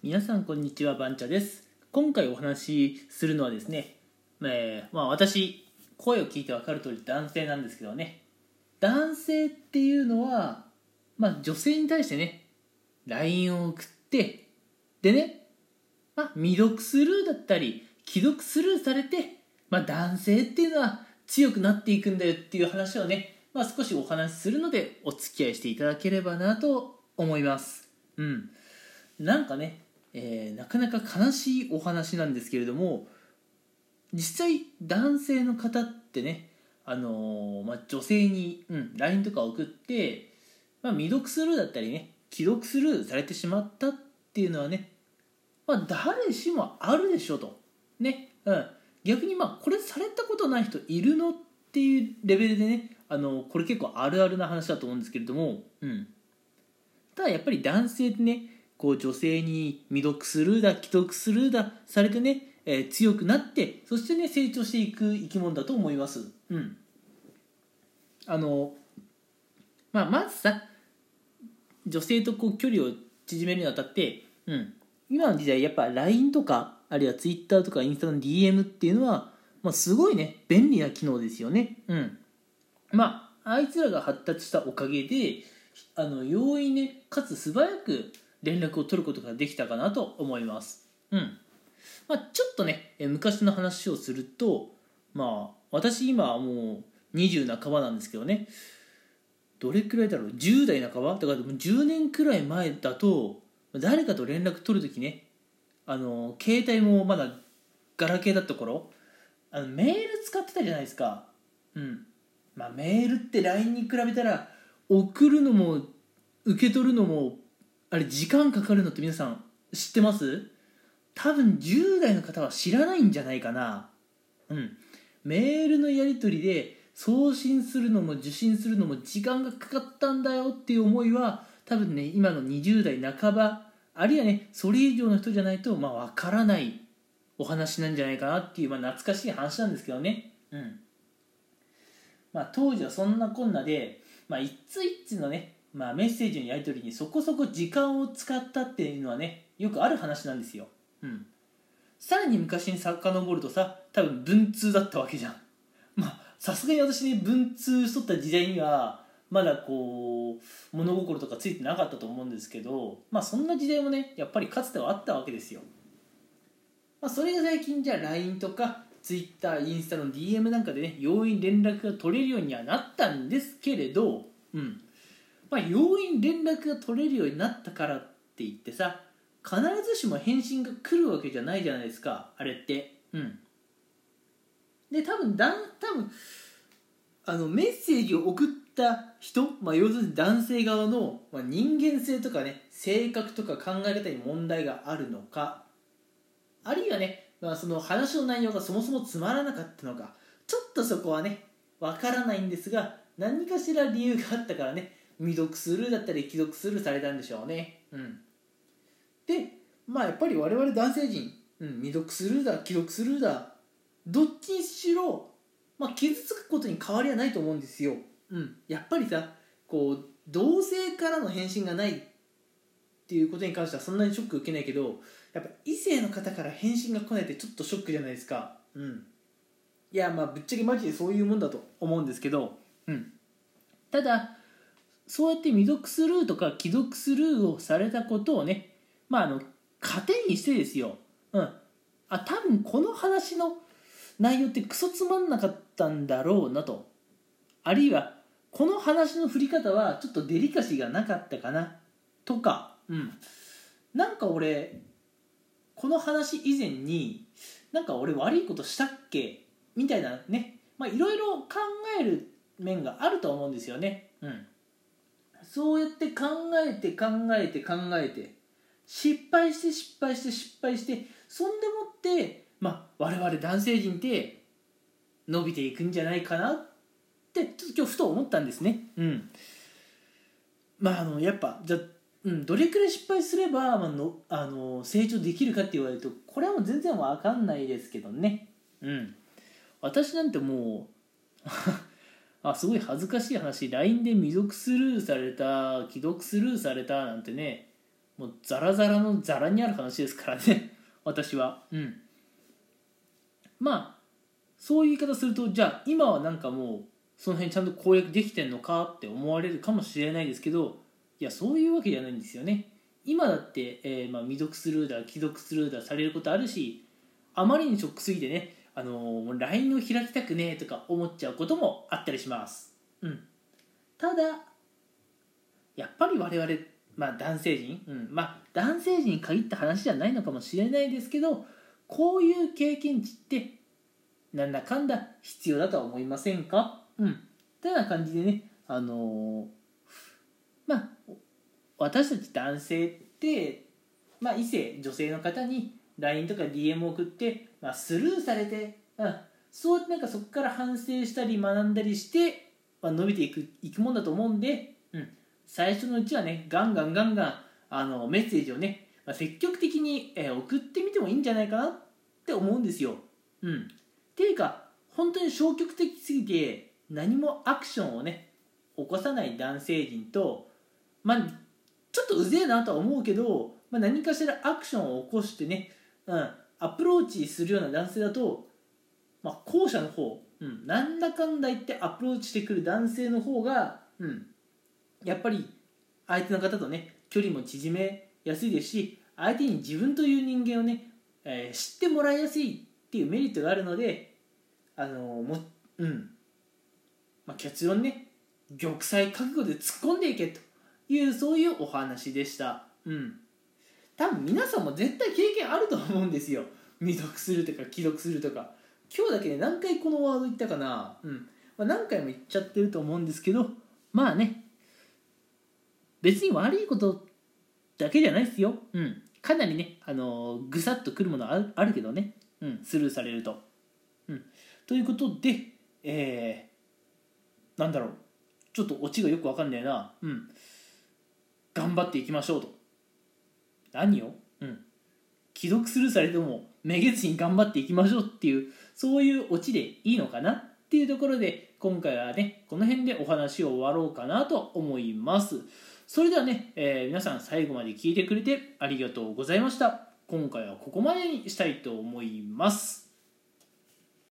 皆さんこんにちはバンチャです。今回お話しするのはですね、えーまあ、私声を聞いて分かる通り男性なんですけどね。男性っていうのは、まあ、女性に対してね LINE を送ってでね、まあ、未読スルーだったり既読スルーされて、まあ、男性っていうのは強くなっていくんだよっていう話をね、まあ、少しお話しするのでお付き合いしていただければなと思います。うん。なんかね、えーなかなか悲しいお話なんですけれども実際男性の方ってね、あのーまあ、女性に、うん、LINE とか送って、まあ、未読スルーだったりね既読スルーされてしまったっていうのはね、まあ、誰しもあるでしょと、ねうん、逆にまあこれされたことない人いるのっていうレベルでねあのこれ結構あるあるな話だと思うんですけれども、うん、ただやっぱり男性ってねこう女性に未読スルーだ既読スルーだされてね、えー強くなってそしてね成長していく生き物だと思います。うん。あのまあまずさ女性とこう距離を縮めるにあたって、うん、今の時代やっぱ LINE とかあるいは Twitter とかインスタの DM っていうのは、まあ、すごいね便利な機能ですよね。うん。まああいつらが発達したおかげであの容易ねかつ素早く連絡を取ることができたかなと思います。うん。まあ、ちょっとね昔の話をするとまあ私今もう20半ばなんですけどね。どれくらいだろう？10代半ば？だからも10年くらい前だと誰かと連絡取るときねあの携帯もまだガラケーだった頃あのメール使ってたじゃないですか。うん。まあメールって LINE に比べたら送るのも受け取るのもあれ時間かかるのって皆さん知ってます？多分10代の方は知らないんじゃないかな。うん。メールのやり取りで送信するのも受信するのも時間がかかったんだよっていう思いは多分ね今の20代半ばあるいはねそれ以上の人じゃないとまあ分からないお話なんじゃないかなっていう、まあ、懐かしい話なんですけどね。うん。まあ当時はそんなこんなで、まあ、一通一通のね、まあ、メッセージのやり取りにそこそこ時間を使ったっていうのはねよくある話なんですよ。うん。さらに昔に遡るとさ多分文通だったわけじゃん。まあさすがに私ね文通しとった時代にはまだこう物心とかついてなかったと思うんですけどまあそんな時代もねやっぱりかつてはあったわけですよ、まあ、それが最近じゃあ LINE とか Twitter インスタの DM なんかでね容易に連絡が取れるようにはなったんですけれどうん。まあ容易に連絡が取れるようになったからって言ってさ必ずしも返信が来るわけじゃないじゃないですかあれって。うん。で多分だん多分あのメッセージを送った人、まあ、要するに男性側の、まあ、人間性とかね性格とか考え方に問題があるのかあるいはね、まあ、その話の内容がそもそもつまらなかったのかちょっとそこはねわからないんですが何かしら理由があったからね未読スルーだったり既読スルーされたんでしょうね。うん。でまあやっぱり我々男性陣、うん、未読スルーだ既読スルーだどっちにしろ、まあ、傷つくことに変わりはないと思うんですよ、うん、やっぱりさこう同性からの返信がないっていうことに関してはそんなにショック受けないけどやっぱ異性の方から返信が来ないってちょっとショックじゃないですか。うん。いやまあぶっちゃけマジでそういうもんだと思うんですけど、うん、ただそうやって未読スルーとか既読スルーをされたことをねまああの糧にしてですよ、うん、あ多分この話の内容ってクソつまんなかったんだろうなと。あるいはこの話の振り方はちょっとデリカシーがなかったかな。とか、うん、なんか俺この話以前になんか俺悪いことしたっけ？みたいなね。まあいろいろ考える面があると思うんですよね、うん、そうやって考えて考えて考えて失敗して失敗して失敗してそんでもって、まあ、我々男性陣って伸びていくんじゃないかなってちょっと今日ふと思ったんですね。うん。まああのやっぱじゃあうん、どれくらい失敗すれば、まあ、のあの成長できるかって言われるとこれはもう全然わかんないですけどね。うん。私なんてもうあすごい恥ずかしい話。LINE で未読スルーされた既読スルーされたなんてねもうザラザラのザラにある話ですからね。私は。うん。まあそういう言い方するとじゃあ今はなんかもうその辺ちゃんと攻略できてんのかって思われるかもしれないですけどいやそういうわけじゃないんですよね。今だって、えーまあ、未読スルーだ既読スルーだされることあるしあまりにショックすぎてね、あのー、LINE を開きたくねえとか思っちゃうこともあったりします。うん。ただやっぱり我々まあ男性陣、うん、まあ男性陣に限った話じゃないのかもしれないですけどこういう経験値ってなんだかんだ必要だとは思いませんか？うん。というような感じでねあのー、まあ私たち男性ってまあ異性女性の方に LINE とか DM を送って、まあ、スルーされて、うん、そうなんかそこから反省したり学んだりして、まあ、伸びていくいくもんだと思うんで、うん、最初のうちはねガンガンガンガンあのメッセージをね、まあ、積極的に、えー、送ってみてもいいんじゃないかなって思うんですよ。うん、っていうか本当に消極的すぎて何もアクションをね起こさない男性陣とまあちょっとうぜえなとは思うけど、まあ、何かしらアクションを起こしてね、うん、アプローチするような男性だと、まあ、後者の方、うん、なんだかんだ言ってアプローチしてくる男性の方が、うん、やっぱり相手の方とね距離も縮めやすいですし相手に自分という人間をね、えー、知ってもらいやすいっていうメリットがあるのであのー、もうん。まあ、結論ね玉砕覚悟で突っ込んでいけというそういうお話でした。うん。多分皆さんも絶対経験あると思うんですよ。未読するとか既読するとか。今日だけで何回このワード言ったかな。うん、まあ、何回も言っちゃってると思うんですけど。まあね。別に悪いことだけじゃないですよ。うん。かなりねあのぐさっとくるものあるあるけどね。うん。スルーされると。うん。ということでえー、なんだろう。ちょっとオチがよくわかんないな。うん。頑張っていきましょうと。何を？うん。既読スルーされてもめげずに頑張っていきましょうっていうそういうオチでいいのかなっていうところで今回はねこの辺でお話を終わろうかなと思います。それではね、えー、皆さん最後まで聞いてくれてありがとうございました。今回はここまでにしたいと思います